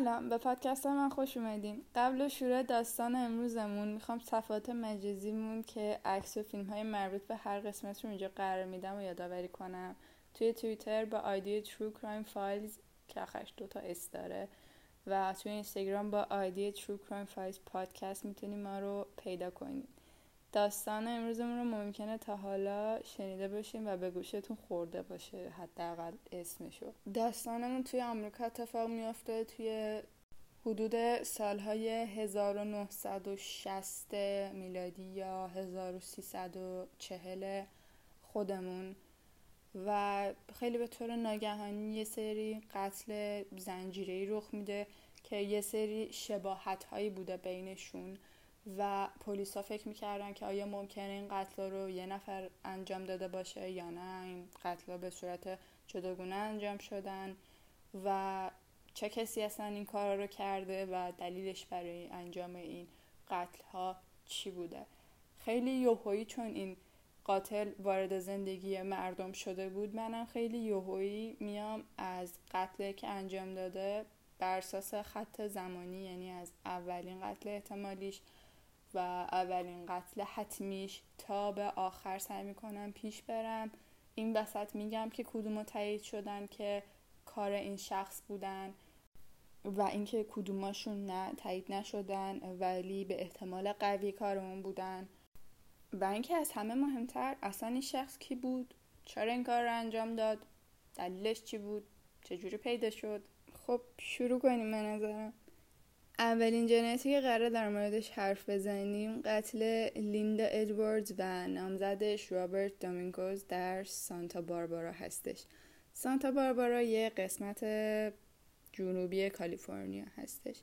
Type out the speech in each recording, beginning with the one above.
سلام. به پادکست من خوش اومدین. قبل شروع داستان امروزمون می‌خوام صفحات مجازیمون که عکس و فیلم های مربوط به هر قسمت رو اینجا قرار میدم و یادآوری کنم. توی توییتر با آیدی True Crime Files که آخرش دوتا اس داره و توی اینستاگرام با آیدی True Crime Files پادکست می‌تونی ما رو پیدا کنید داستان امروزمون رو ممکنه تا حالا شنیده باشیم و به گوشتون خورده باشه حداقل اسمشو. داستانمون توی آمریکا اتفاق میافته توی حدود سالهای 1960 میلادی یا 1340 خودمون. و خیلی به طور ناگهانی یه سری قتل زنجیری رخ میده که یه سری شباهت هایی بوده بینشون. و پلیس ها فکر می‌کردن که آیا ممکنه این قتل رو یه نفر انجام داده باشه یا نه. این قتل به صورت جداگونه انجام شدن و چه کسی اصلا این کار رو کرده و دلیلش برای انجام این قتل ها چی بوده. خیلی یوهویی چون این قاتل وارد زندگی مردم شده بود منم خیلی یوهویی میام از قتل که انجام داده بر اساس خط زمانی یعنی از اولین قتل احتمالیش و اولین قتل حتمیش تا به آخر سعی می‌کنم پیش برم. این وسط میگم که کدوم تایید شدن که کار این شخص بودن و اینکه کدوماشون نه تایید نشدن ولی به احتمال قوی کارمون بودن. و اینکه از همه مهمتر اصلا این شخص کی بود؟ چرا این کار رو انجام داد؟ دلیلش چی بود؟ چجوری پیدا شد؟ خب شروع کنیم به نظرم. اولین جنایتی که قرار در موردش حرف بزنیم قتل لیندا ادواردز و نامزدش رابرت دومینگوز در سانتا باربارا هستش. سانتا باربارا یه قسمت جنوبی کالیفرنیا هستش.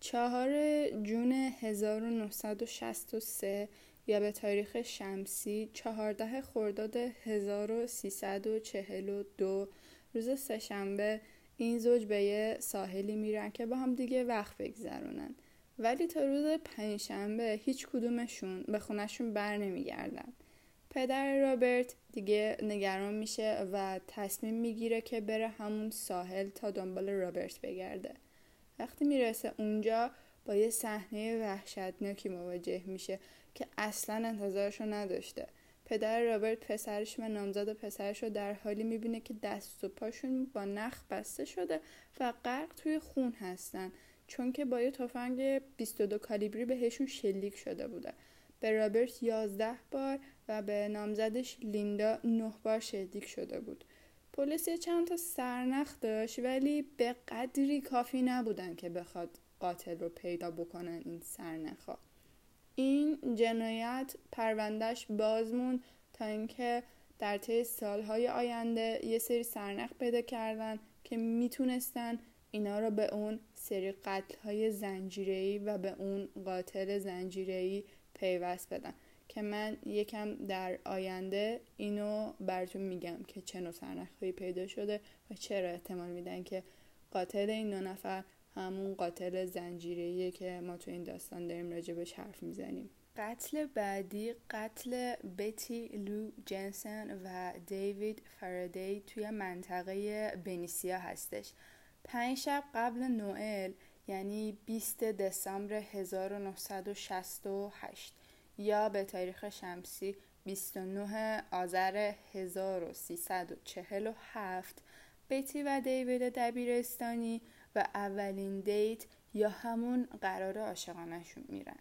چهار جون 1963 یا به تاریخ شمسی چهارده خرداد 1342 روز سهشنبه این زوج به یه ساحلی میرن که با هم دیگه وقت بگذرونن. ولی تا روز پنجشنبه هیچ کدومشون به خونشون بر نمیگردن. پدر رابرت دیگه نگران میشه و تصمیم می‌گیره که بره همون ساحل تا دنبال رابرت بگرده. وقتی می‌رسه اونجا با یه صحنه وحشتناکی مواجه میشه که اصلا انتظارشو نداشته. پدر رابرت پسرش و نامزد پسرش رو در حالی می‌بینه که دست و پاشون با نخ بسته شده و غرق توی خون هستن. چون که با یه تفنگ 22 کالیبری بهشون شلیک شده بوده. به رابرت 11 بار و به نامزدش لیندا 9 بار شلیک شده بود. پلیس چند تا سرنخ داشت ولی به قدری کافی نبودن که بخواد قاتل رو پیدا بکنن این سرنخا این جنایت پروندهش بازمون تا اینکه در طی سالهای آینده یه سری سرنخ پیدا کردن که می‌تونستن اینا رو به اون سری قتل های زنجیری و به اون قاتل زنجیری پیوست بدن. که من یکم در آینده اینو براتون میگم که چه نوع سرنخهایی پیدا شده و چرا احتمال میدن که قاتل این دو نفر همون قاتل زنجیریه که ما تو این داستان داریم راجبش حرف می‌زنیم. قتل بعدی قتل بتی لو جنسن و دیوید فرادی توی منطقه بنیسیا هستش. پنج شب قبل نوئل یعنی 20 دسامبر 1968 یا به تاریخ شمسی 29 آذر 1347 بتی و دیوید دبیرستانی و اولین دیت یا همون قرار عاشقانشون میرن.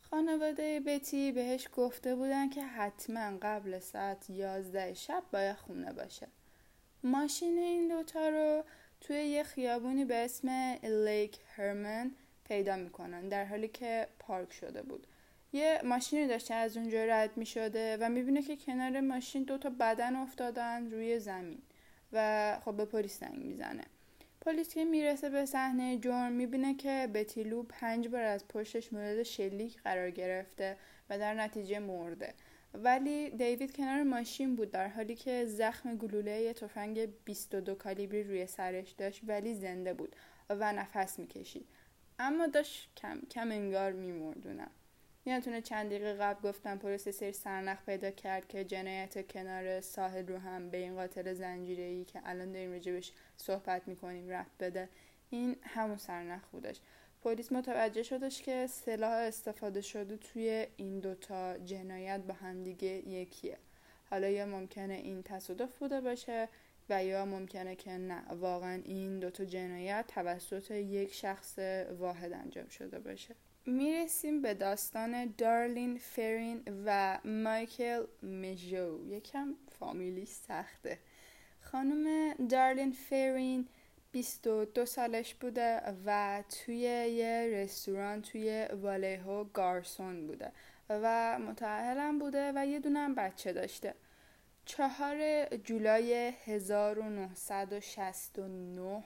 خانواده بتی بهش گفته بودن که حتما قبل ساعت 11 شب باید خونه باشه. ماشین این دوتا رو توی یه خیابونی به اسم لیک هرمن پیدا می‌کنن در حالی که پارک شده بود. یه ماشینی داشته از اونجا رد می‌شده و می‌بینه که کنار ماشین دوتا بدن افتادن روی زمین و خب به پلیس زنگ می‌زنه. پلیس که می‌رسه به صحنه جرم می‌بینه که بتیلو پنج بار از پشتش مورد شلیک قرار گرفته و در نتیجه مرده. ولی دیوید کنار ماشین بود در حالی که زخم گلوله یه تفنگ 22 کالیبری روی سرش داشت ولی زنده بود و نفس می‌کشید. اما داشت کم کم انگار میمردونم. یادتونه چند دقیقه قبل گفتم پلیس سرنخ پیدا کرد که جنایت کنار ساحل رو هم به این قاتل زنجیره ای که الان داریم راجبش صحبت می‌کنیم رفت بده. این همون سرنخ بودش. پلیس متوجه شدش که سلاح استفاده شده توی این دوتا جنایت با همدیگه یکیه. حالا یا ممکنه این تصادف بوده باشه و یا ممکنه که نه. واقعا این دوتا جنایت توسط یک شخص واحد انجام شده باشه. می‌رسیم به داستان دارلین فرین و مایکل میجو یکم فامیلی سخته. خانم دارلین فرین 22 سالش بوده و توی یه رستوران توی والیهو گارسون بوده و متاهلم بوده و یه دونم بچه داشته. چهار جولای 1969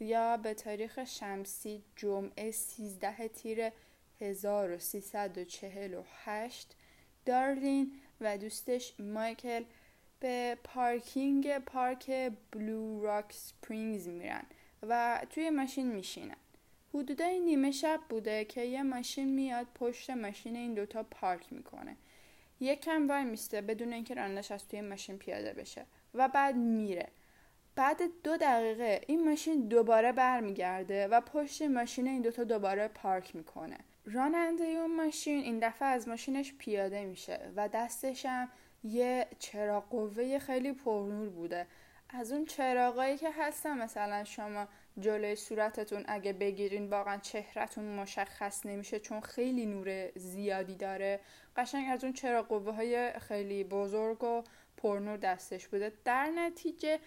یا به تاریخ شمسی جمعه 13 تیر 1348 دارلین و دوستش مایکل به پارکینگ پارک بلو راک سپرینگز میرن و توی ماشین میشینن. حدودای نیمه شب بوده که یه ماشین میاد پشت ماشین این دوتا پارک می‌کنه. یکم وای میسته بدون اینکه رانندش از توی ماشین پیاده بشه و بعد میره. بعد دو دقیقه این ماشین دوباره برمیگرده و پشت ماشین این دوتا دوباره پارک می‌کنه. راننده اون ماشین این دفعه از ماشینش پیاده میشه و دستش هم یه چراغ قوه خیلی پرنور بوده. از اون چراغایی که هستن مثلا شما جلوی صورتتون اگه بگیرین واقعا چهرتون مشخص نمیشه چون خیلی نور زیادی داره. قشنگ از اون چراغ قوه های خیلی بزرگ و پرنور دستش بوده. در نتیجه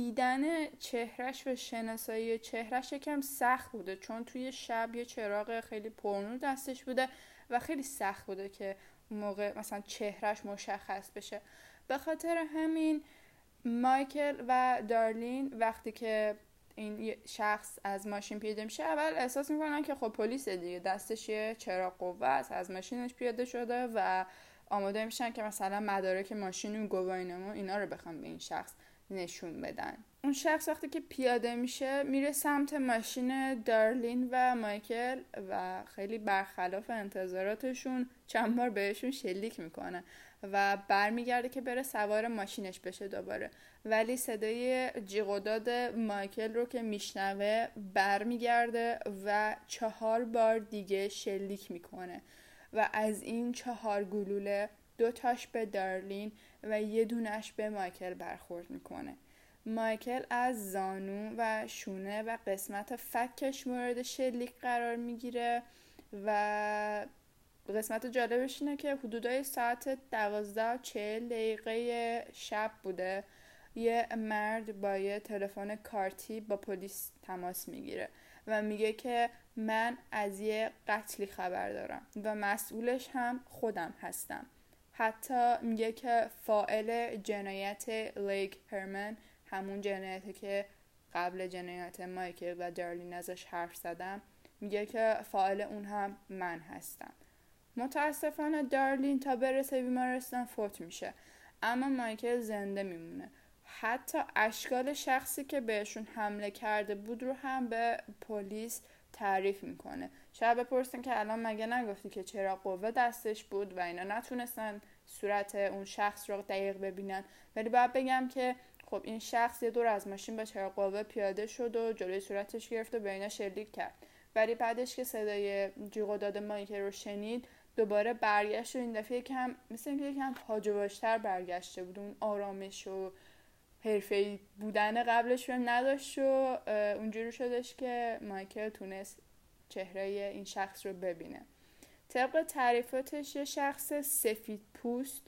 دیدن چهرش و شناسایی چهرش یکم سخت بوده چون توی شب یه چراغ خیلی پرنور دستش بوده و خیلی سخت بوده که موقع مثلا چهرش مشخص بشه. به خاطر همین مایکل و دارلین وقتی که این شخص از ماشین پیاده میشه اول احساس می‌کنن که خب پلیس دیگه دستش یه چراغ قوه است از ماشینش پیاده شده و آماده میشن که مثلا مدارک ماشین و گواهینامه اینا رو بخوام به این شخص نشون بدن. اون شخص وقتی که پیاده میشه میره سمت ماشین دارلین و مایکل و خیلی برخلاف انتظاراتشون چند بار بهشون شلیک می‌کنه و برمیگرده که بره سوار ماشینش بشه دوباره. ولی صدای جیغ مایکل رو که میشنوه برمیگرده و چهار بار دیگه شلیک می‌کنه. و از این چهار گلوله دو تاش به دارلین و یه دونش به مایکل برخورد می‌کنه. مایکل از زانو و شونه و قسمت فکش مورد شلیک قرار می‌گیره و قسمت جالبش اینه که حدودای ساعت دوازده چهل دقیقه شب بوده. یه مرد با یه تلفن کارتی با پلیس تماس می‌گیره و میگه که من از یه قتلی خبر دارم و مسئولش هم خودم هستم. حتی میگه که فائل جنایت لیک هرمن همون جنایتی که قبل جنایت مایکل و دارلین ازش حرف زدم میگه که فائل اون هم من هستم. متاسفانه دارلین تا برسه بیمارستان فوت میشه اما مایکل زنده میمونه. حتی اشکال شخصی که بهشون حمله کرده بود رو هم به پلیس تعریف می‌کنه. شاید بپرسین که الان مگه نگفتی که چرا قوه دستش بود و اینا. نتونستن صورت اون شخص رو دقیق ببینن. ولی باید بگم که خب این شخص یه دور از ماشین با چرا قوه پیاده شد و جلوی صورتش گرفت و به اینا شلیک کرد. ولی بعدش که صدای جیغ داد مایکل رو شنید دوباره برگشت و این دفعه یکم مثل اینکه یکم پاجواشتر برگشته بود. اون آرامش و حرفه بودن قبلش رو نداشت و اونجوری شدش که مایکل تونست چهره این شخص رو ببینه. طبق تعریفاتش یه شخص سفید پوست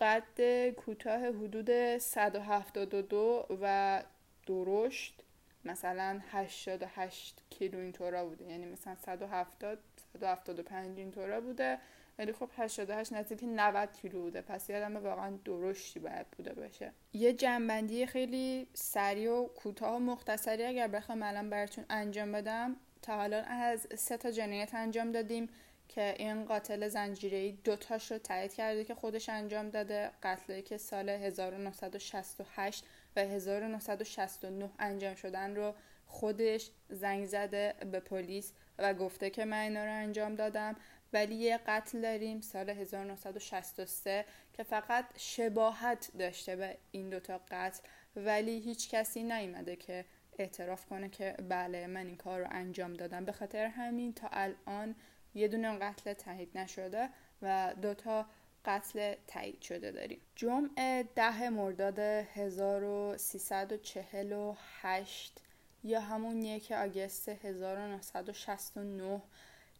قد کوتاه حدود 172 و درشت مثلا 88 کیلو اینطورا بوده. یعنی مثلا 170 175 اینطورا بوده. ولی خب 88 نزدیک 90 کیلو بوده. پس یادم واقعا درشتی باید بوده باشه. یه جنبندی خیلی سریع و کوتاه و مختصری اگر بخوام الان براتون انجام بدم تا حالا از سه تا جنایت انجام دادیم که این قاتل زنجیری دوتاش رو تایید کرده که خودش انجام داده. قتلی که سال 1968 و 1969 انجام شدن رو خودش زنگ زده به پلیس و گفته که من اینا رو انجام دادم. ولی یه قتل داریم سال 1963 که فقط شباهت داشته به این دوتا قتل. ولی هیچ کسی نیومده که اعتراف کنه که بله من این کار رو انجام دادم. به خاطر همین تا الان یه دونه قتل تایید نشده و دوتا قتل تایید شده داریم. جمعه ده مرداد 1348 یا همون یک آگست 1969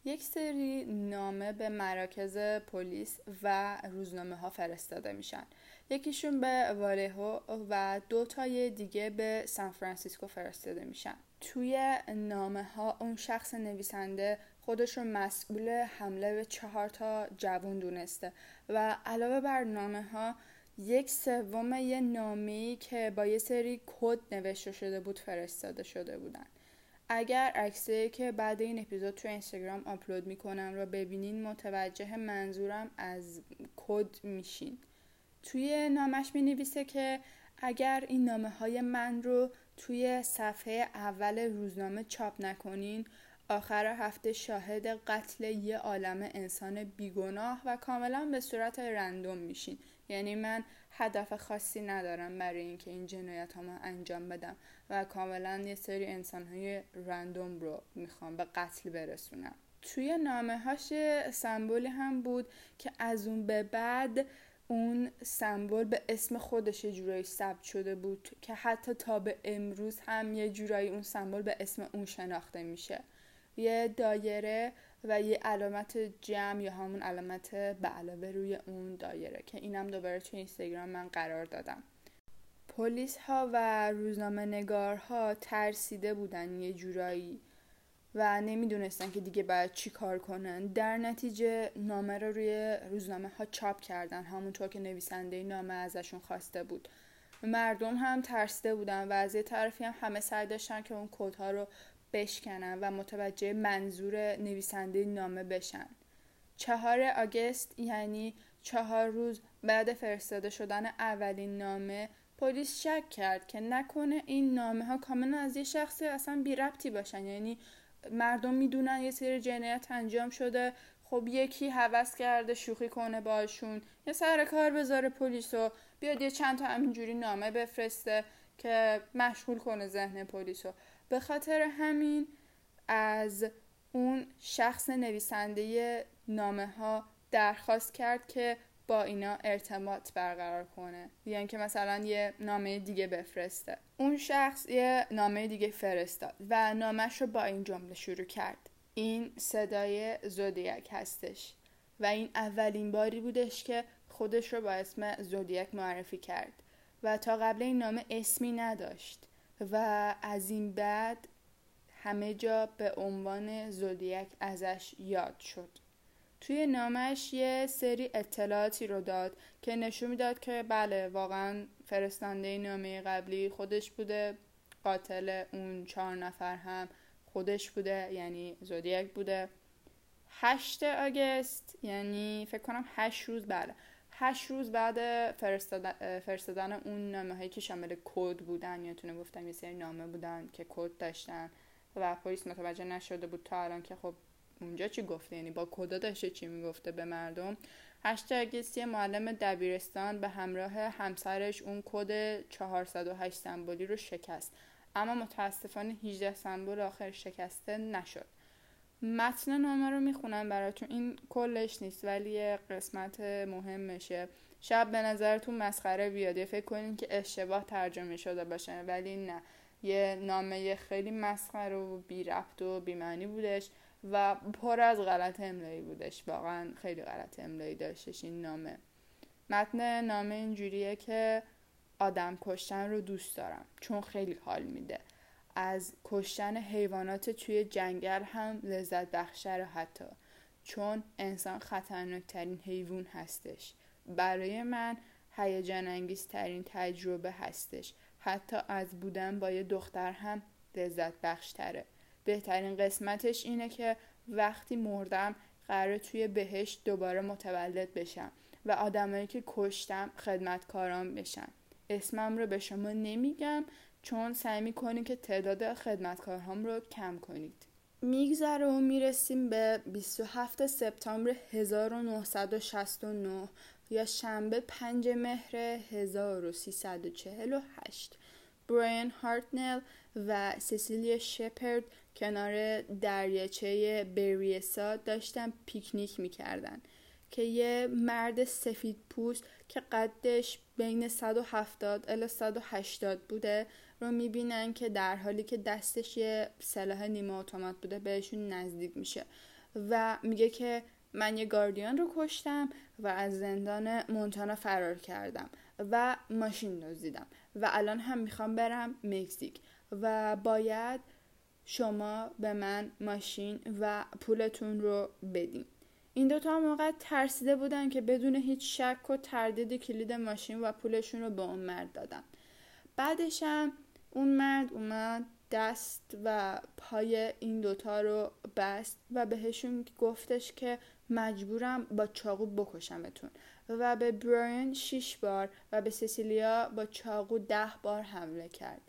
یک سری نامه به مراکز پلیس و روزنامه ها فرستاده میشن. یکیشون به والیهو و دو تای دیگه به سان فرانسیسکو فرستاده میشن. توی نامه ها اون شخص نویسنده خودش رو مسئول حمله به چهار تا جوون دونسته و علاوه بر نامه ها یک سوم یه نامه‌ای که با یه سری کد نوشته شده بود فرستاده شده بودن. اگر عکسی که بعد این اپیزود تو اینستاگرام آپلود می‌کنم رو ببینین متوجه منظورم از کد میشین. توی نامش می نویسه که اگر این نامه های من رو توی صفحه اول روزنامه چاپ نکنین آخر هفته شاهد قتل یه عالم انسان بیگناه و کاملا به صورت رندوم میشین. یعنی من هدف خاصی ندارم برای اینکه این جنایت ها انجام بدم و کاملا یه سری انسان های رندوم رو می‌خوام به قتل برسونم. توی نامه هاش سمبولی هم بود که از اون به بعد اون سمبل به اسم خودش یه جورایی ثبت شده بود که حتی تا به امروز هم یه جورایی اون سمبل به اسم اون شناخته میشه. یه دایره و یه علامت جمع یا همون علامت به علاوه روی اون دایره که اینم دوباره تو اینستاگرام من قرار دادم. پلیس ها و روزنامه نگارها ترسیده بودن یه جورایی و نمی‌دونستن که دیگه باید چی کار کنن. در نتیجه نامه رو روی روزنامه ها چاپ کردن. همونطور که نویسنده نامه ازشون خواسته بود. مردم هم ترسیده بودن و از یه طرفی هم همه سعی داشتن که اون کودها رو بشکنن و متوجه منظور نویسنده نامه بشن. چهار آگست یعنی چهار روز بعد فرستاده شدن اولین نامه پلیس شک کرد که نکنه این نامه ها کاملا از یه شخص اصلا بی ربطی باشن. یعنی مردم می‌دونن یه سری جنایت انجام شده خب یکی هوس کرده شوخی کنه باشون. یه سر کار بذاره پلیس و بیاد یه چند تا همینجوری نامه بفرسته که مشغول کنه ذهن پلیس به خاطر همین از اون شخص نویسنده نامه ها درخواست کرد که با اینا ارتباط برقرار کنه. یعنی که مثلا یه نامه دیگه بفرسته. اون شخص یه نامه دیگه فرستاد و نامش رو با این جمله شروع کرد. این صدای زودیک هستش و این اولین باری بودش که خودش رو با اسم زودیک معرفی کرد و تا قبل این نامه اسمی نداشت. و از این بعد همه جا به عنوان زودیک ازش یاد شد. توی نامش یه سری اطلاعاتی رو داد که نشون می‌داد که بله واقعا فرستنده نامه قبلی خودش بوده قاتل اون چهار نفر هم خودش بوده یعنی زودیک بوده. هشت آگست یعنی فکر کنم هشت روز بله. هشت روز بعد فرستادن, فرستادن اون نامه هایی که شامل کد بودن یادتونه گفتم یه سری نامه بودن که کد داشتن و پلیس متوجه نشده بود تا الان که خب اونجا چی گفته؟ یعنی با کدا داشته چی می‌گفته به مردم؟ هشت اگستی معلم دبیرستان به همراه همسرش اون کد 408 سمبولی رو شکست. اما متاسفانه 18 سمبول آخر شکسته نشد. متن نامه رو می‌خونم براتون. این کلش نیست ولی یه قسمت مهمشه. شب به نظرتون مسخره بیاد. فکر کنین که اشتباه ترجمه شده باشه ولی نه. یه نامه خیلی مسخره و بی ربط و بی معنی بودش و پر از غلط املایی بودش. واقعا خیلی غلط املایی داشتش این نامه. متن نامه اینجوریه که آدم کشتن رو دوست دارم چون خیلی حال میده. از کشتن حیوانات توی جنگل هم لذت بخشتر حتی چون انسان خطرناکترین حیوان هستش. برای من هیجان انگیزترین تجربه هستش. حتی از بودن با یه دختر هم لذت بخشتره. بهترین قسمتش اینه که وقتی مردم قرار توی بهشت دوباره متولد بشم و آدمایی که کشتم خدمتکاران بشن اسمم رو به شما نمیگم چون سعی می‌کنید که تعداد خدمتکارهام رو کم کنید. میگذره و می‌رسیم به 27 سپتامبر 1969 یا شنبه 5 مهر 1348 براین هارتنل و سیسیلیا شپرد کنار دریاچه بریسا داشتن پیکنیک می‌کردن که یه مرد سفید پوست که قدش بین 170 الی 180 بوده رو می‌بینن که در حالی که دستش یه سلاح نیمه اتومات بوده بهشون نزدیک میشه. و میگه که من یه گاردیان رو کشتم و از زندان مونتانا فرار کردم و ماشین دزدیدم. و الان هم می‌خوام برم مکزیک و باید شما به من ماشین و پولتون رو بدین. این دوتا موقع ترسیده بودن که بدون هیچ شک و تردید کلید ماشین و پولشون رو به اون مرد دادن. بعدش هم اون مرد اومد دست و پای این دوتا رو بست و بهشون گفتش که مجبورم با چاقو بکشمتون. و به براین شیش بار و به سسیلیا با چاقو ده بار حمله کرد.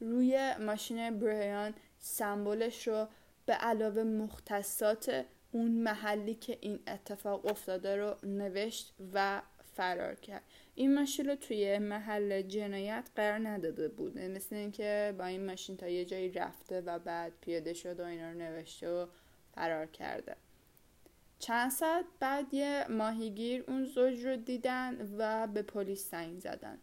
روی ماشین برایان سمبولش رو به علاوه مختصات اون محلی که این اتفاق افتاده رو نوشت و فرار کرد. این ماشین رو توی محل جنایت قرار نداده بود مثل اینکه با این ماشین تا یه جایی رفته و بعد پیاده شد و اینا رو نوشته و فرار کرده. چند ساعت بعد یه ماهیگیر اون زوج رو دیدن و به پلیس زنگ زدن.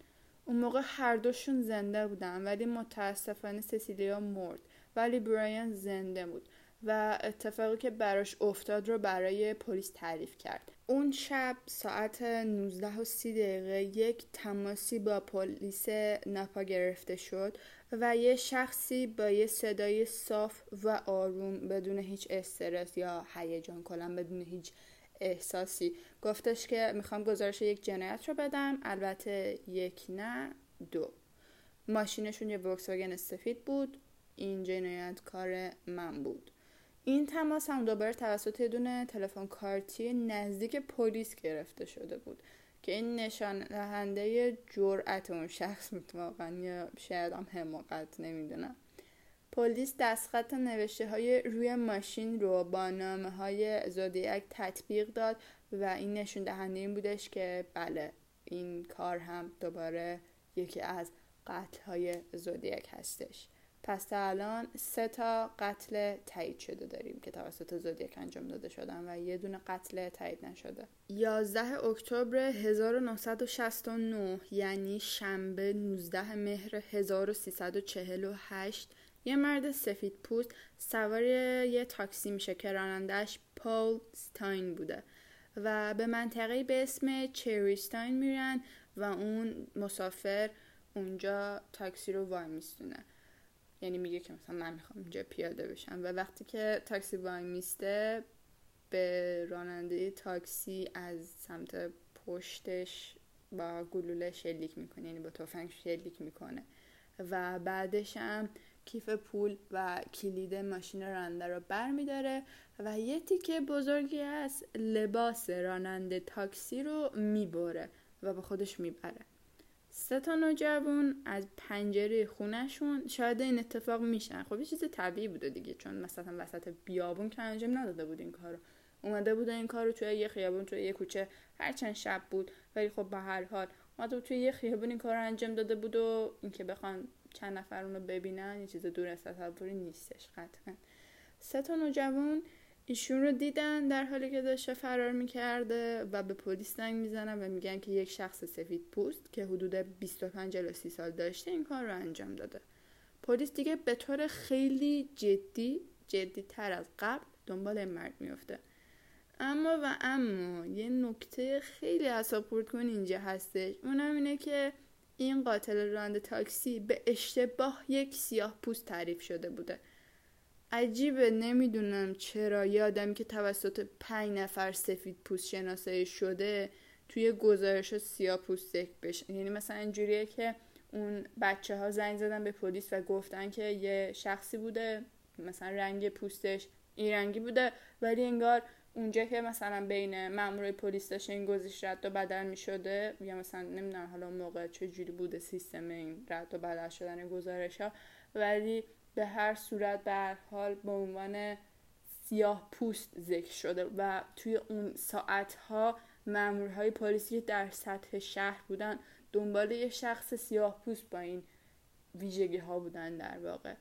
اون موقع هر دوشون زنده بودن ولی متاسفانه سسیلیا مرد. ولی برایان زنده بود. و اتفاقی که براش افتاد رو برای پلیس تعریف کرد. اون شب ساعت 19 و 30 دقیقه یک تماسی با پلیس ناپا گرفته شد و یه شخصی با یه صدای صاف و آروم بدون هیچ استرس یا هیجان کلا بدون هیچ احساسی گفتش که می‌خوام گزارش یک جنایت رو بدم البته یک نه دو. ماشینشون یه وکس سفید بود این جنایت کار من بود. این تماس هم دوباره توسط یه دونه تلفن کارتی نزدیک پلیس گرفته شده بود که این نشان دهنده جرأت اون شخص بود. واقعا یا شاید هم حماقت نمی‌دونم. پلیس دستخط نوشته های روی ماشین رو با نامه های زودیک تطبیق داد و این نشون دهنده این بودش که بله این کار هم دوباره یکی از قتل های زودیک هستش. پس تا الان سه تا قتل تایید شده داریم که توسط زودیک انجام داده شدن و یه دونه قتل تایید نشده. 11 اکتبر 1969 یعنی شنبه 19 مهر 1348 یه مرد سفید پوست سوار یه تاکسی میشه که رانندهش پول ستاین بوده و به منطقه به اسم چریستاین میرن و اون مسافر اونجا تاکسی رو وای میستونه. یعنی میگه که مثلا من می‌خوام اینجا پیاده بشم. و وقتی که تاکسی وای میسته به راننده تاکسی از سمت پشتش با گلوله شلیک می‌کنه یعنی با تفنگ شلیک می‌کنه. و بعدش هم کیف پول و کلید ماشین راننده رو بر میداره و یه تیکه بزرگی از لباس راننده تاکسی رو می‌بره و به خودش می‌بره. سه تا نوجوان از پنجره خونشون شاید این اتفاق میشن خب یه چیز طبیعی بوده دیگه چون مثلا وسط بیابون که انجام نداده بود این کارو. اومده بوده این کارو توی یه خیابون توی یه کوچه. هرچند شب بود ولی خب به هر حال اومده توی یه خیابون این کار انجام داده بود و اینکه بخوان چند نفر اونو ببینن یه چیز دور از تصوری نیستش قطعا. سه تا نوجوان ایشون رو دیدن در حالی که داشته فرار می‌کرده و به پلیس زنگ می‌زنن و میگن که یک شخص سفید پوست که حدود 25 الی 30 سال داشته این کار رو انجام داده. پلیس دیگه به طور خیلی جدی جدی تر از قبل دنبال این مرد میفته اما و اما یه نکته خیلی اصاب کن اینجا هستش. اونم اینه که این قاتل راند تاکسی به اشتباه یک سیاه پوست تعریف شده بوده. عجیبه نمی‌دونم چرا. یادم که توسط پنج نفر سفید پوست شناسایی شده توی گزارش سیاه پوست بشه یعنی مثلا اینجوریه که اون بچه ها زنگ زدن به پلیس و گفتن که یه شخصی بوده مثلا رنگ پوستش این رنگی بوده ولی انگار اونجا که مثلا بین مامورای پلیس داشته این گزارش رد و بدل می شده یا مثلا نمی‌دونم حالا موقع چه جوری بوده سیستم این رد و بدل شدن گزارش ها ولی به هر صورت به حال به عنوان سیاه پوست ذکر شده و توی اون ساعت ها مامورهای پلیسی در سطح شهر بودن دنبال یه شخص سیاه پوست با این ویژگی ها بودن در واقع.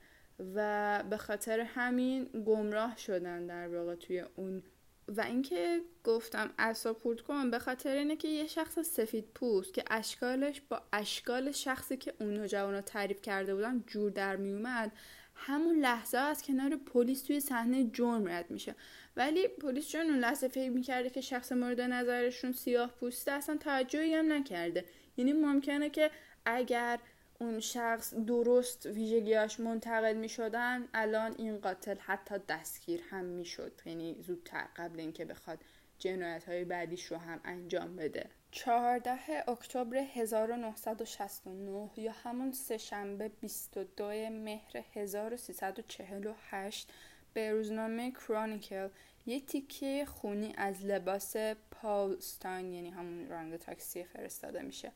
و به خاطر همین گمراه شدن در واقع توی اون. و اینکه گفتم اصاب خورد کن به خاطر اینه که یه شخص سفید پوست که اشکالش با اشکال شخصی که اون نوجوانا تعریف کرده بودن جور در میومد همون لحظه از کنار پلیس توی صحنه جرم رد میشه. ولی پلیس چون اون لحظه فکر می‌کرده که شخص مورد نظرشون سیاه پوسته اصلا توجهی هم نکرده. یعنی ممکنه که اگر اون شخص درست ویژگیاش منتقل می شدن الان این قاتل حتی دستگیر هم می شد یعنی زودتر قبل اینکه بخواد جنایت های بعدیش رو هم انجام بده. 14 اکتبر 1969 یا همون سهشنبه 22 مهر 1348 به روزنامه کرونیکل یه تیکه خونی از لباس پاول ستاین یعنی همون راننده تاکسی فرستاده میشه.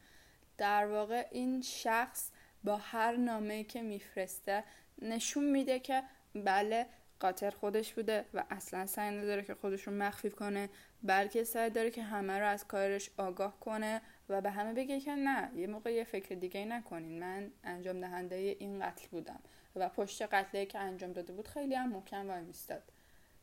در واقع این شخص با هر نامه که میفرسته نشون میده که بله قاتل خودش بوده و اصلا سعی نداره که خودش رو مخفی کنه بلکه سعی داره که همه رو از کارش آگاه کنه و به همه بگه که نه یه موقع یه فکر دیگه نکنین. من انجام دهنده این قتل بودم و پشت قتلی که انجام داده بود خیلی هم محکم وای میستاد.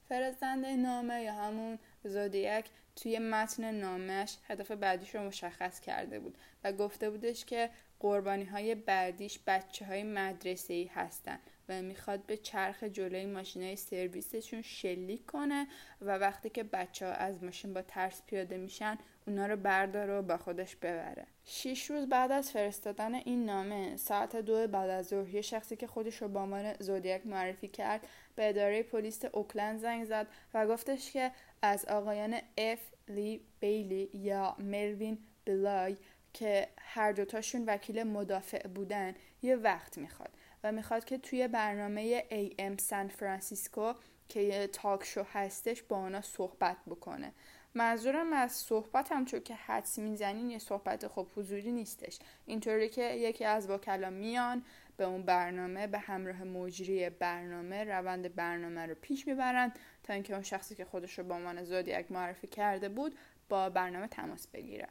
فرستنده نامه یا همون زودیک توی متن نامش هدف بعدیش رو مشخص کرده بود و گفته بودش که قربانی های بعدیش بچه های مدرسه ای هستن. و می‌خواد به چرخ جلوی ماشین های سرویسشون شلیک کنه و وقتی که بچه ها از ماشین با ترس پیاده میشن اونا رو برداره و با خودش ببره. شیش روز بعد از فرستادن این نامه ساعت دو بعد از ظهر یه شخصی که خودش رو با عنوان زودیک معرفی کرد به اداره پلیس اوکلند زنگ زد و گفتش که از آقایان اف لی بیلی یا ملوین بلای که هر دوتاشون وکیل مدافع بودن یه وقت می‌خواد. و می‌خواد که توی برنامه AM سان فرانسیسکو که talk show هستش با اونا صحبت بکنه. منظورم از صحبت هم چون که حدس می‌زنین یه صحبت خب حضوری نیستش. اینطوری که یکی از وکلا میان به اون برنامه به همراه مجری برنامه روند برنامه رو پیش می‌برن تا اینکه اون شخصی که خودش رو به عنوان زودیک معرفی کرده بود با برنامه تماس بگیره.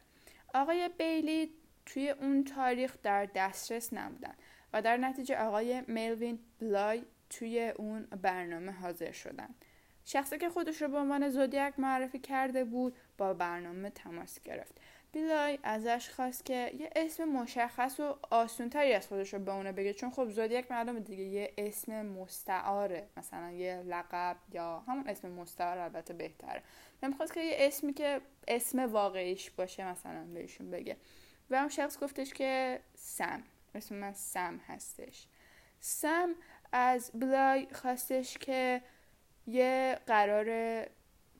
آقای بیلی توی اون تاریخ در دسترس نبودن. و در نتیجه آقای ملوین بلای توی اون برنامه حاضر شدن. شخصی که خودش رو به عنوان زودیک معرفی کرده بود با برنامه تماس گرفت. بیلای ازش خواست که یه اسم مشخص و آسونتری از خودش رو به اونه بگه چون خب زودیک معلومه دیگه یه اسم مستعاره. مثلا یه لقب یا همون اسم مستعار البته بهتره. نمی‌خواست که یه اسمی که اسم واقعیش باشه مثلا بهشون بگه. و اون شخص گفتش که سم. اسم من سم هستش. سم از بلای خواستش که یه قرار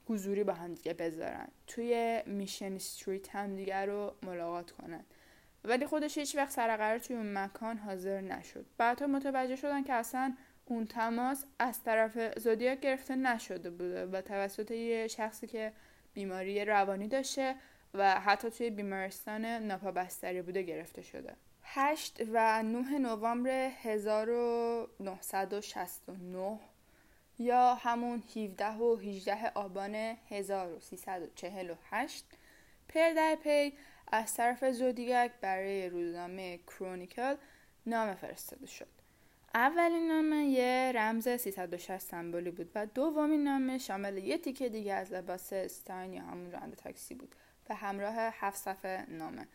حضوری با هم دیگه بذارن. توی میشن استریت هم دیگه رو ملاقات کنن. ولی خودش هیچ وقت سرقرار توی اون مکان حاضر نشد. بعدها متوجه شدن که اصلا اون تماس از طرف زودیاک گرفته نشده بوده و توسط یه شخصی که بیماری روانی داشته و حتی توی بیمارستان ناپابستری بوده گرفته شده. 8 و 9 نوامبر 1969 یا همون 17 و 18 آبان 1348 پر در پی از طرف زودیگک برای روزنامه کرونیکل نامه فرستاده شد. اولین نامه یه رمز 360 سمبولی بود و دومین نامه شامل یه تیکه دیگه از لباس استاین یا همون راننده تاکسی بود و همراه هفت صفحه نامه.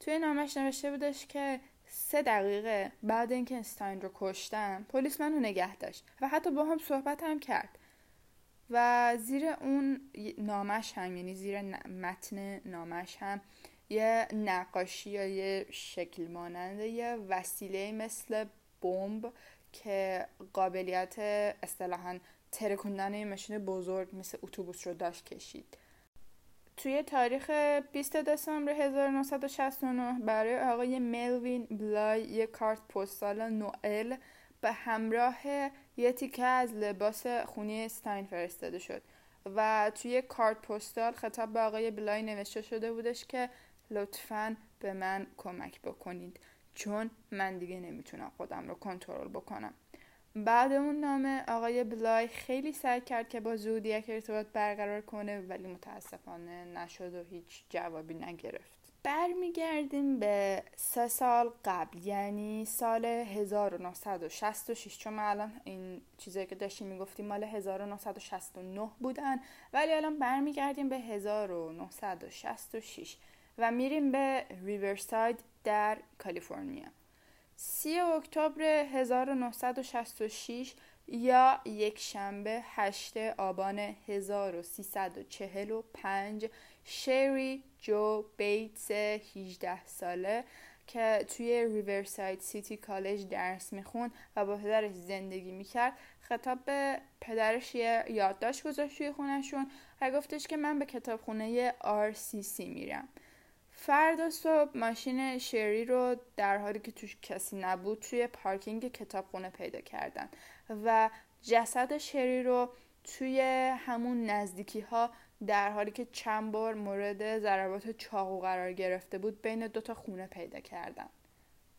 توی نامش نوشته بودش که سه دقیقه بعد اینکه استاین رو کشتم پلیس منو نگه داشت و حتی با هم صحبت هم کرد. و زیر اون نامش هم یعنی زیر متن نامش هم یه نقاشی یا یه شکل مانند یه وسیله مثل بمب که قابلیت اصطلاحا ترکوندن یه ماشین بزرگ مثل اتوبوس رو داشت کشید. توی تاریخ 20 دسامبر 1969 برای آقای ملوین بلای یک کارت پستال نوئل به همراه یه تیکه از لباس خونی استاین فرستاده شد و توی کارت پستال خطاب به آقای بلای نوشته شده بودش که لطفا به من کمک بکنید چون من دیگه نمی‌تونم خودم رو کنترل بکنم. بعد اون نامه آقای بلای خیلی سعی کرد که با زودیک ارتباط برقرار کنه ولی متاسفانه نشد و هیچ جوابی نگرفت. برمیگردیم به سه سال قبل یعنی سال 1966 چون من الان این چیزایی که داشتیم می‌گفتیم مال 1969 بودن ولی الان برمیگردیم به 1966 و میریم به ریورساید در کالیفرنیا. 3 اکتبر 1966 یا یک شنبه 8 آبان 1345 شری جو بیتس 18 ساله که توی ریورساید سیتی کالج درس می‌خوند و با پدرش زندگی می‌کرد خطاب به پدرش یه یادداشت گذاشت توی خونشون و گفتش که من به کتابخونه RCC میرم. فردا صبح ماشین شری رو در حالی که توش کسی نبود توی پارکینگ کتابخونه پیدا کردن و جسد شری رو توی همون نزدیکی ها در حالی که چند بار مورد ضربات چاقو قرار گرفته بود بین دوتا خونه پیدا کردن.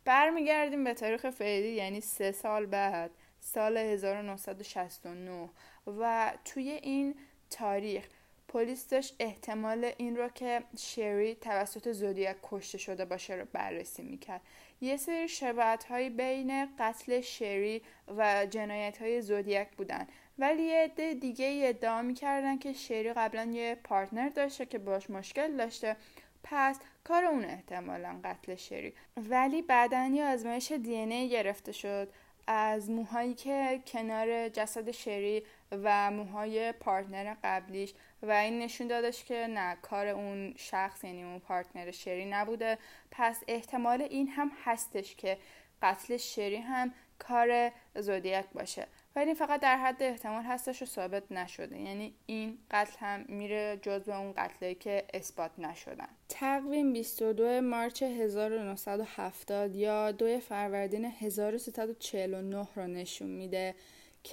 برمیگردیم به تاریخ فعلی یعنی سه سال بعد سال 1969 و توی این تاریخ پلیس داشت احتمال این رو که شری توسط زودیک کشته شده باشه رو بررسی می‌کرد. یه سری شباهت های بین قتل شری و جنایت های زودیک بودن. ولی یه عده دیگه ادعا می‌کردن که شری قبلا یه پارتنر داشته که باش مشکل داشته. پس کار اون احتمالا قتل شری. ولی بعدا یه آزمایش دی گرفته شد از موهایی که کنار جسد شری و موهای پارتنر قبلیش. و این نشون دادش که نه کار اون شخص یعنی اون پارتنر شری نبوده. پس احتمال این هم هستش که قتل شری هم کار زودیک باشه. ولی فقط در حد احتمال هستش و ثابت نشده. یعنی این قتل هم میره جزو اون قتلی که اثبات نشدن. تقویم 22 مارچ 1970 یا 2 فروردین 1349 رو نشون میده.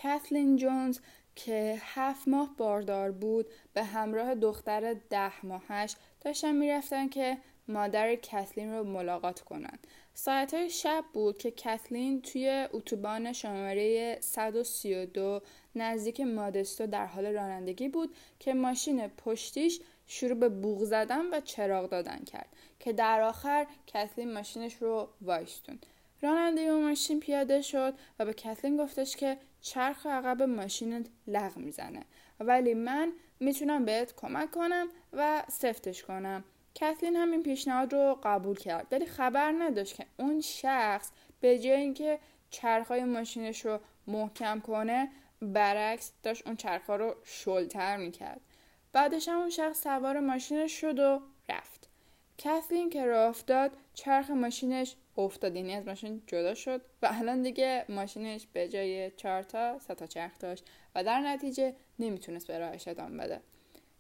کاتلین جونز که هفت ماه باردار بود به همراه دختر ده ماهش داشتن می‌رفتن که مادر کتلین رو ملاقات کنند. ساعت های شب بود که کتلین توی اتوبان شماره 132 نزدیک مادستو در حال رانندگی بود که ماشین پشتیش شروع به بوغ زدن و چراغ دادن کرد که در آخر کتلین ماشینش رو وایستون راننده اون ماشین پیاده شد و به کتلین گفتش که چرخ عقب ماشینت لغ می‌زنه. ولی من می‌تونم بهت کمک کنم و سفتش کنم. کتلین هم این پیشنهاد رو قبول کرد. ولی خبر نداشت که اون شخص به جای اینکه چرخهای ماشینش رو محکم کنه برعکس داشت اون چرخها رو شلتر می‌کرد. بعدش هم اون شخص سوار ماشینش شد و رفت. کتلین که راه افتاد چرخ ماشینش افتاد یعنی از ماشین جدا شد و الان دیگه ماشینش به جای چهار تا سه تا چرخ داشت و در نتیجه نمی‌تونست به راهش ادامه بده.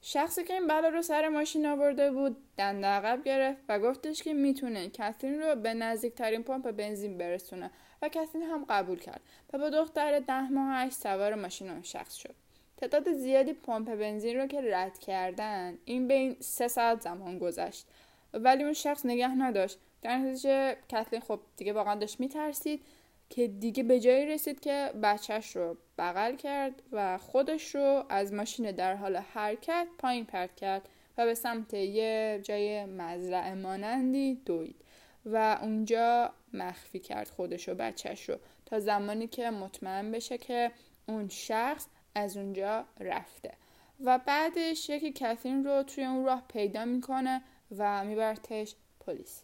شخصی که این بلا رو سر ماشین آورده بود دنده عقب گرفت و گفتش که می‌تونه کاترین رو به نزدیکترین پمپ بنزین برسونه و کاترین هم قبول کرد و با دختر ده ماهش سوار ماشین اون شخص شد. تعداد زیادی پمپ بنزین رو که رد کردن این بین سه ساعت زمان گذشت. ولی اون شخص نگه نداشت. در نتیجه کتلین خب دیگه واقعا داشت میترسید که دیگه به جایی رسید که بچهش رو بغل کرد و خودش رو از ماشین در حال حرکت پایین پرت کرد و به سمت یه جای مزرعه مانندی دوید و اونجا مخفی کرد خودش و بچهش رو تا زمانی که مطمئن بشه که اون شخص از اونجا رفته. و بعدش یکی کتلین رو توی اون راه پیدا می‌کنه و میبرتش پلیس.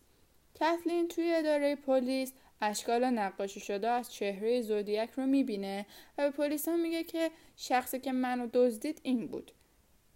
کتلین توی اداره پلیس اشکال نقاشی شده از چهره زودیک رو می‌بینه و به پلیس میگه که شخصی که منو دزدید این بود.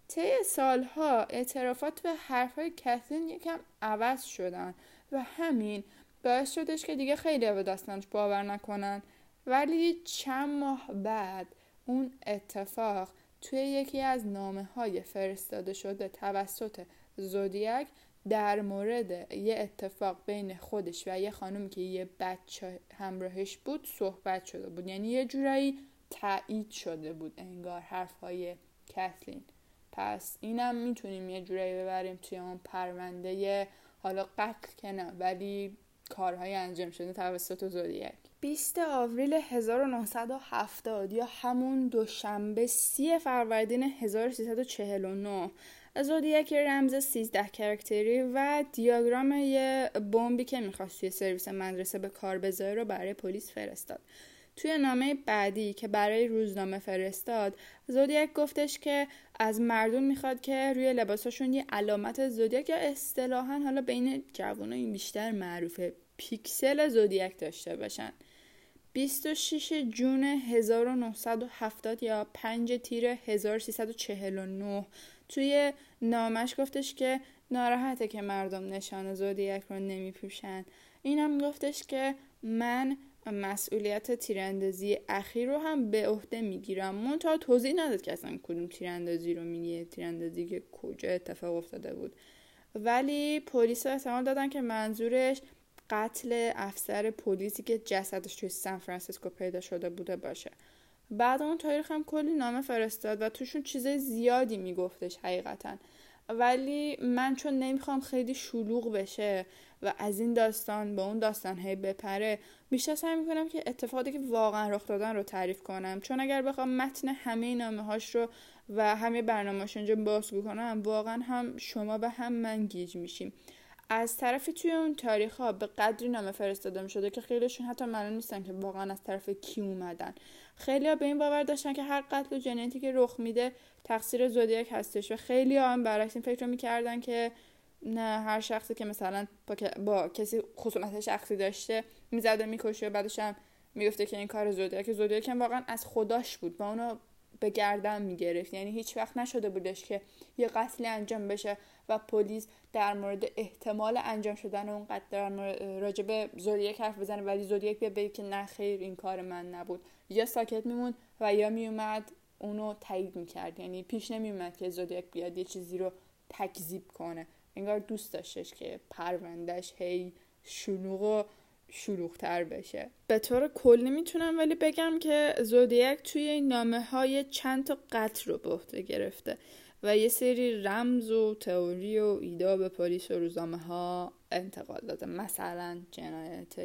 طی سالها اعترافات و حرفهای کتلین یکم عوض شدن و همین باعث شدش که دیگه خیلی به داستانش باور نکنن. ولی چند ماه بعد اون اتفاق توی یکی از نامه های فرستاده شده توسط زودیک در مورد یه اتفاق بین خودش و یه خانومی که یه بچه همراهش بود صحبت شده بود. یعنی یه جورایی تایید شده بود انگار حرفهای کتلین. پس اینم می‌تونیم یه جورایی ببریم توی اون پرونده حالا قتل که نه ولی کارهای انجام شده توسط زودیک 20 آوریل 1970 یا همون دوشنبه 30 فروردین 1349 زودیک رمز 13 کرکتری و دیاگرام یه بمبی که می‌خواست توی سرویس مدرسه به کار بذاره رو برای پلیس فرستاد. توی نامه بعدی که برای روزنامه فرستاد زودیک گفتش که از مردم می‌خواد که روی لباساشون یه علامت زودیک یا اصطلاحا حالا بین جوانان این بیشتر معروفه پیکسل زودیک داشته باشن. 26 جون 1970 یا 5 تیر 1349 توی نامش گفتش که ناراحته که مردم نشان زودیک رو نمیپوشن. اینم گفتش که من مسئولیت تیراندازی اخیر رو هم به عهده می‌گیرم. منتها توضیح نداد که اصلا کدوم تیراندازی رو میگه تیراندازی که کجا اتفاق افتاده بود. ولی پلیس احتمال دادن که منظورش قتل افسر پلیسی که جسدش توی سان فرانسیسکو پیدا شده بوده باشه. بعد اون تاریخ هم کلی نامه فرستاد و توشون چیز زیادی میگفتش حقیقتا. ولی من چون نمی‌خوام خیلی شلوغ بشه و از این داستان به اون داستان هی بپره بیشتر سعی می‌کنم که اتفاقی که واقعا رخ دادن رو تعریف کنم. چون اگر بخوام متن همه نامه هاش رو و همه برنامه‌اش اینجا بازگو کنم واقعا هم شما و هم من گیج میشیم. از طرفی توی اون تاریخ ها به قدری نامه فرستاده می شده که خیلیشون حتی معلوم نیستن که واقعا از طرف کی اومدن. خیلی ها به این باور داشتن که هر قتل و جنتی که رخ میده تقصیر زودیک هستش و خیلی ها هم برعکس این فکر رو می‌کردن که نه هر شخصی که مثلا با, با کسی خصوصیت شخصی داشته می‌زده می‌کشه و بعدش هم می‌گفته که این کار زودیک زودیک هم واقعا از خداش بود و اونو به گردن می‌گرفت. یعنی هیچ وقت نشده بودش که یه قتلی انجام بشه و پلیس در مورد احتمال انجام شدن اون قتل در مورد راجب زودیک حرف بزنه ولی زودیک بگه که نه خیر این کار من نبود. یا ساکت میمون و یا میومد اونو تایید می‌کرد. یعنی پیش نمیومد که زودیک بیاد یه چیزی رو تکذیب کنه. انگار دوست داشتش که پروندهش هی شلوغ و شلوغتر بشه. به طور کلی می‌تونم ولی بگم که زودیک توی نامه های چند تا قتل رو به گرفته و یه سری رمز و تئوری و ایده به پلیس و روزنامه ها انتقال داده. مثلا جنایت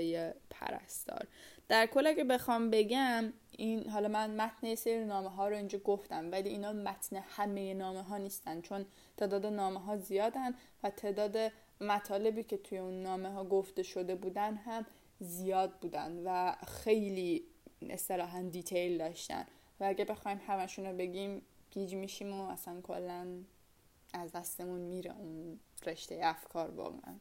پرستار. در کل اگه بخوام بگم این حالا من متن یه سری نامه ها رو اینجا گفتم ولی اینا متن همه نامه ها نیستن چون تعداد نامه ها زیادن و تعداد مطالبی که توی اون نامه ها گفته شده بودن هم زیاد بودن و خیلی اصطلاحا دیتیل داشتن. و اگه بخوایم همشون رو بگیم گیج میشیم و اصلا کلا از دستمون میره اون رشته افکار واقعا.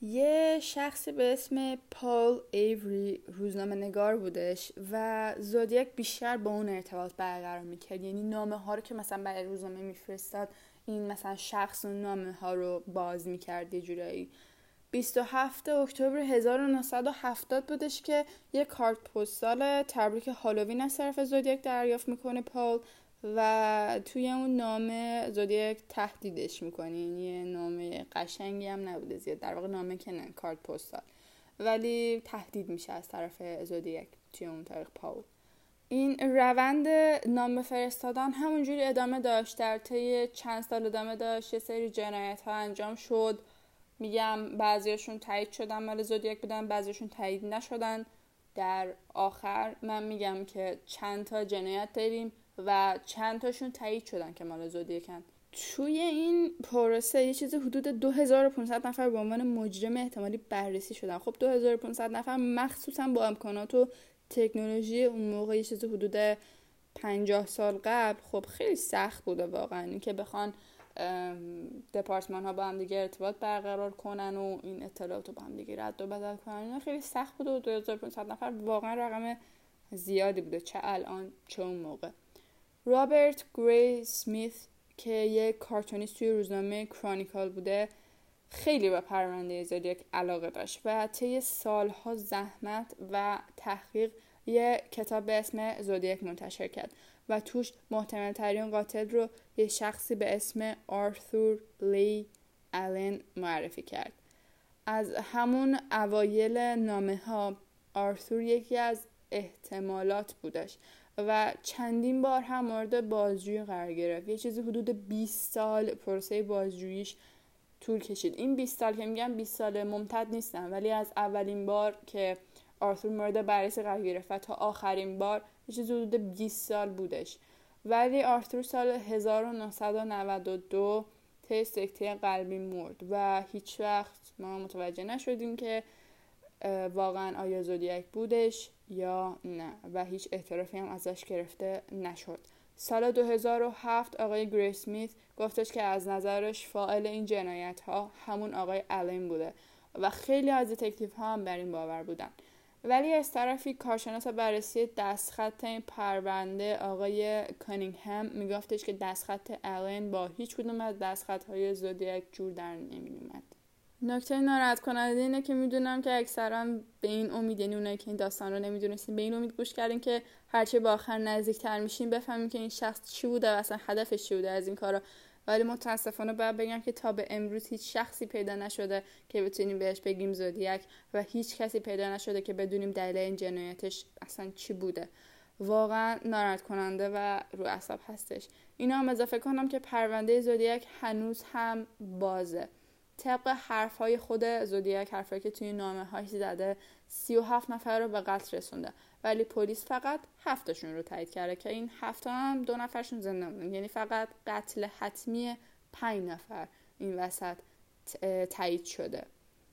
یه شخصی به اسم پال ایوری روزنامه نگار بودش و زودیک بیشتر با اون ارتباط برقرار می‌کرد. یعنی نامه ها رو که مثلا برای روزنامه میفرستاد این مثلا شخص و نامه ها رو باز می‌کرد یه جورایی. 27 اکتبر 1970 بودش که یه کارت پستال تبریک هالووین از طرف زودیک دریافت می‌کنه پال و توی اون نامه زودیک تهدیدش می‌کنه. یعنی یه نامه قشنگی هم نبوده زیاد. در واقع نامه که کارت پستال. ولی تهدید میشه از طرف زودیک توی اون تاریخ پاول این روند نامه فرستادن همونجوری ادامه داشت در طی چند سال ادامه داشت. یه سری جنایت ها انجام شد. میگم بعضیاشون تایید شدن مال زودیک بودن بعضیاشون تایید نشدن. در آخر من میگم که چند تا جنایت داریم و چند تاشون تایید شدن که مال زودیکن. توی این پروسه یه چیزی حدود 2500 نفر به عنوان مجرم احتمالی بررسی شدن. خب 2500 نفر مخصوصا با امکانات و تکنولوژی اون موقع یه چیزی حدود 50 سال قبل خب خیلی سخت بوده واقعا. اینکه بخوان دپارتمان ها با هم دیگه ارتباط برقرار کنن و این اطلاعات رو با هم دیگه رد و بدل کنن. خیلی سخت بوده و 2500 نفر واقعا رقم زیادی بوده چه الان چه اون موقع. رابرت گری سمیت که یه کارتونیست توی روزنامه کرانیکال بوده خیلی به پرونده زودیاک علاقه داشت و طی سالها زحمت و تحقیق یه کتاب به اسم زودیک منتشر کرد و توش محتمل ترین قاتل رو یه شخصی به اسم آرثور لی آلن معرفی کرد. از همون اوایل نامه ها آرثور یکی از احتمالات بودش و چندین بار هم مورد بازجویی قرار گرفت. یه چیزی حدود 20 سال پروسه بازجوییش طول کشید. این 20 سال که میگم 20 سال ممتد نیستن ولی از اولین بار که آرثور مورد بررسی قرار گرفت و تا آخرین بار یه حدود 20 سال بودش. ولی آرتور سال 1992 طی سکته قلبی مرد و هیچ وقت ما متوجه نشدیم که واقعا آیا زودیک بودش یا نه و هیچ اعترافی هم ازش گرفته نشد. سال 2007 آقای گری سمیت گفتش که از نظرش فاعل این جنایت ها همون آقای الین بوده و خیلی از detective ها هم بر این باور بودن. ولی از طرفی کارشناس بررسی دستخط این پرونده آقای کانینگهم میگفتش که دستخط الین با هیچ کدوم از دستخط های زودیک جور در نمیومد نکته ناراحت کننده اینه که می‌دونم که اکثرا به این امید یعنی اونایی که این داستان رو نمی‌دونستیم به این امید گوش کردیم که هرچه به آخر نزدیکتر میشیم بفهمیم که این شخص چی بوده و اصلا هدفش چی بوده از این کارا. ولی متاسفانه باید بگم که تا به امروز هیچ شخصی پیدا نشده که بتونیم بهش بگیم زودیک و هیچ کسی پیدا نشده که بدونیم دلیل این جنایتش اصلا چی بوده. واقعا ناراحت کننده و رو اعصاب هستش. اینا هم اضافه کنم که پرونده زودیک هنوز هم بازه. طبق حرف های خود زودیک حرفایی که توی نامه هاش زده 37 نفر رو به قتل رسونده. ولی پلیس فقط هفتشون رو تایید کرده که این هفته هم دو نفرشون زنده موندن یعنی فقط قتل حتمی پنج نفر این وسط تایید شده.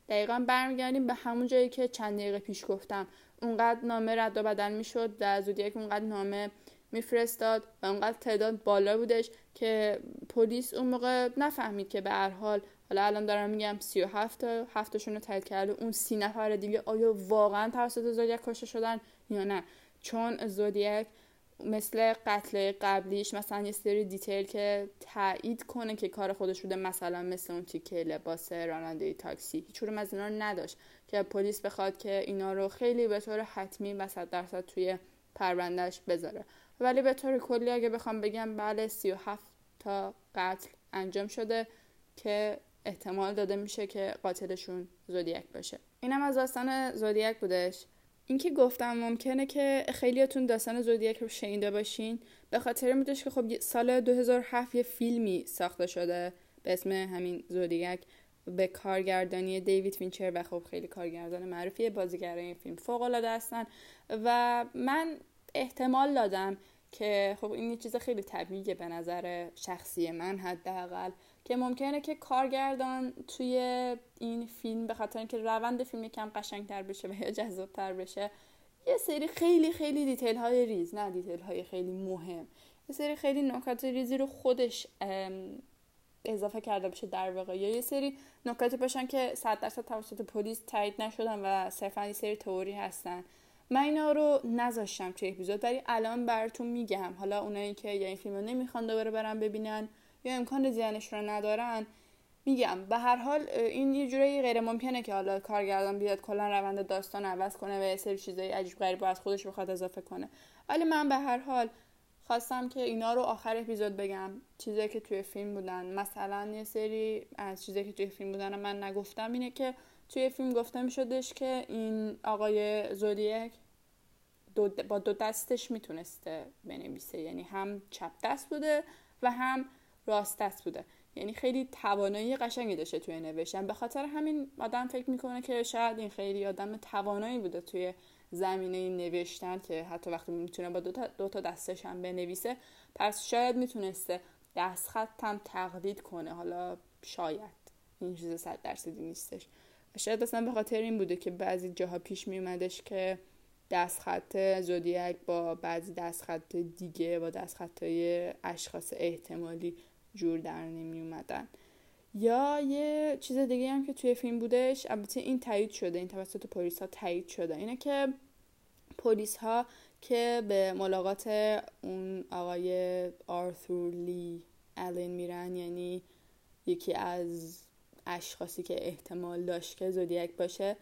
دقیقا برمیگردیم به همون جایی که چند دقیقه پیش گفتم. اونقدر نامه رد و بدل می‌شد در زودیک اونقدر نامه میفرستاد و اونقدر تعداد بالا بودش که پلیس اون موقع نفهمید که به هر حال حالا الان دارم میگم 37 تا هفتشون رو تایید کرده اون سی نفر دیگه آیا واقعا توسط زودیک کشته شدن یا نه؟ چون زودیک مثل قتل قبلیش مثلا یه سری دیتیل که تایید کنه که کار خودش بوده مثلا مثل اون تیکه لباس راننده تاکسی. هیچ از اینا رو نداشت که پلیس بخواد که اینا رو خیلی به طور حتمی و صد درصد توی پروندهش بذاره. ولی به طور کلی اگه بخوام بگم بله 37 تا قتل انجام شده که احتمال داده میشه که قاتلشون زودیک باشه. اینم از داستان زودیک بودش. اینکه گفتم ممکنه که خیلیاتون داستان زودیک رو شنیده باشین به خاطر میدوش که خب سال 2007 یه فیلمی ساخته شده به اسم همین زودیک به کارگردانی دیوید فینچر و خب خیلی کارگردان معروفی بازیگرای این فیلم فوق العاده هستن و من احتمال دادم که خب این یه چیز خیلی طبیعیه به نظر شخصی من حداقل. که ممکنه که کارگردان توی این فیلم به خاطر اینکه روند فیلم یکم قشنگتر بشه و یا جذابتر بشه یه سری خیلی خیلی detail های ریز نه detail های خیلی مهم یه سری خیلی نکات ریزی رو خودش اضافه کرده باشه در واقع. یا یه سری نکاتی باشن که صد درصد توسط پلیس تایید نشدن و صرفا یه سری تئوری هستن. من اینا رو نذاشتم توی اپیزود ولی الان براتون میگم. حالا اونایی که یا این فیلم رو نمی‌خوان دوباره برن ببینن یا امکان دیدنش رو ندارن. میگم به هر حال این یه جورایی غیر ممکنه که حالا کارگردان بیاد کلا روند داستان عوض کنه و یه سری چیزای عجیب غریب از خودش بخواد اضافه کنه. ولی من به هر حال خواستم که اینا رو آخر اپیزود بگم. چیزایی که توی فیلم بودن. مثلا یه سری از چیزایی که توی فیلم بودن من نگفتم اینه که توی فیلم گفته می شدش که این آقای زودیک دو با دو دستش می‌تونسته بنویسه. یعنی هم چپ دست بوده و هم راست دست بوده. یعنی خیلی توانایی قشنگی داشته توی نوشتن. به خاطر همین آدم فکر می‌کنه که شاید این خیلی آدم توانایی بوده توی زمینه نوشتن که حتی وقتی می‌تونه با دو تا, دو تا دستش هم بنویسه پس شاید می‌تونسته دستخط هم تقلید کنه. حالا شاید. این چیز صد درصدی نیستش. شاید اصلا به خاطر این بوده که بعضی جاها پیش میومدش که دستخط زودیک با بعضی دستخط دیگه با دستخط های اشخاص احتمالی جور در نمی اومدن یا یه چیز دیگه هم که توی فیلم بودش البته این تایید شده این توسط پلیس ها تایید شده. اینه که پلیس ها که به ملاقات اون آقای آرثور لی الین میرن یعنی یکی از اشخاصی که احتمال داشت که زودیک باشه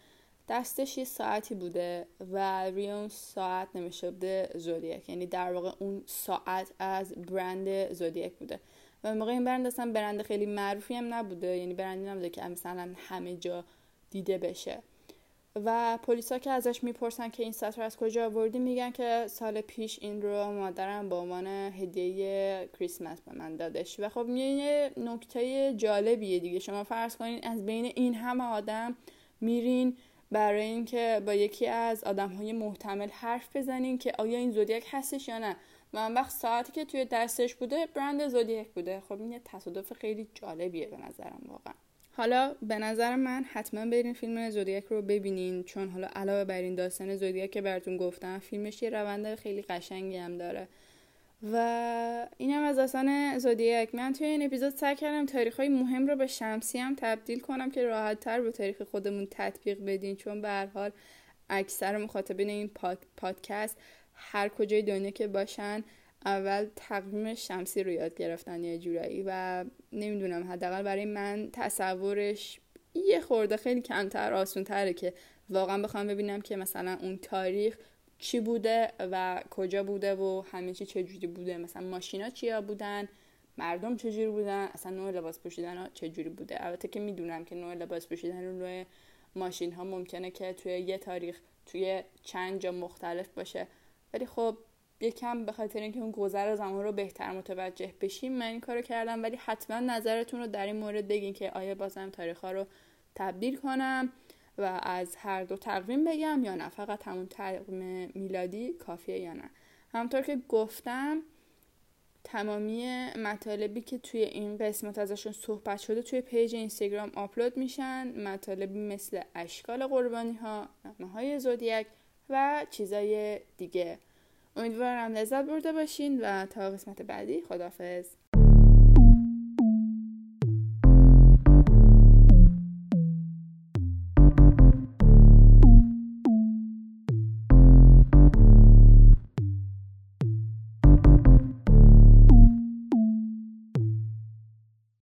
دستش یه ساعتی بوده و روی اون ساعت نمیشه بوده زودیک. یعنی در واقع اون ساعت از برند زودیک بوده. و موقع این برند اصلا برند خیلی معروفی هم نبوده. یعنی برندی نبوده که مثلا همه جا دیده بشه. و پلیسا که ازش می‌پرسن که این رو از کجا آوردی میگن که سال پیش این رو مادرم به عنوان هدیه کریسمس به من دادش. و خب یه نکته جالبیه دیگه. شما فرض کنین از بین این همه آدم میرین برای اینکه با یکی از آدم های محتمل حرف بزنین که آیا این زودیک هستش یا نه. و وقت ساعتی که توی دستش بوده برند زودیک بوده. خب این یه تصادف خیلی جالبیه به نظرم واقعا. حالا به نظر من حتما برین فیلم زودیک رو ببینین چون حالا علاوه بر این داستان زودیک که براتون گفتم فیلمش یه روند خیلی قشنگی هم داره. و اینم از داستان زودیک. من توی این اپیزود سعی کردم تاریخ های مهم رو به شمسی هم تبدیل کنم که راحت تر به تاریخ خودمون تطبیق بدین چون به هر حال اکثر مخاطبین این پادکست هر کجای دنیا که باشن اول تقویم شمسی رو یاد گرفتن یه جورایی و نمی‌دونم حداقل برای من تصورش یه خورده خیلی کمتر آسون تره که واقعا بخوام ببینم که مثلا اون تاریخ چی بوده و کجا بوده و همه چی چجوری بوده. مثلا ماشینا چیا بودن؟ مردم چجوری بودن؟ اصلا نوع لباس پوشیدن ها چجوری بوده؟ البته که می‌دونم که نوع لباس پوشیدن روی ماشین ها ممکنه که توی یه تاریخ توی چند جا مختلف باشه. ولی خب یکم به خاطر اینکه اون گذر زمان رو بهتر متوجه بشیم من این کارو کردم. ولی حتما نظرتون رو در این مورد بگین که آیا بازم تاریخ ها رو تبدیل کنم و از هر دو تقویم بگم یا نه. فقط همون تقویم میلادی کافیه یا نه. همونطور که گفتم تمامی مطالبی که توی این قسمت ازشون صحبت شده توی پیج اینستاگرام آپلود میشن. مطالبی مثل اشکال قربانی ها نامه های زودیاک و چیزای دیگه. امیدوارم لذت برده باشین و تا قسمت بعدی خدافز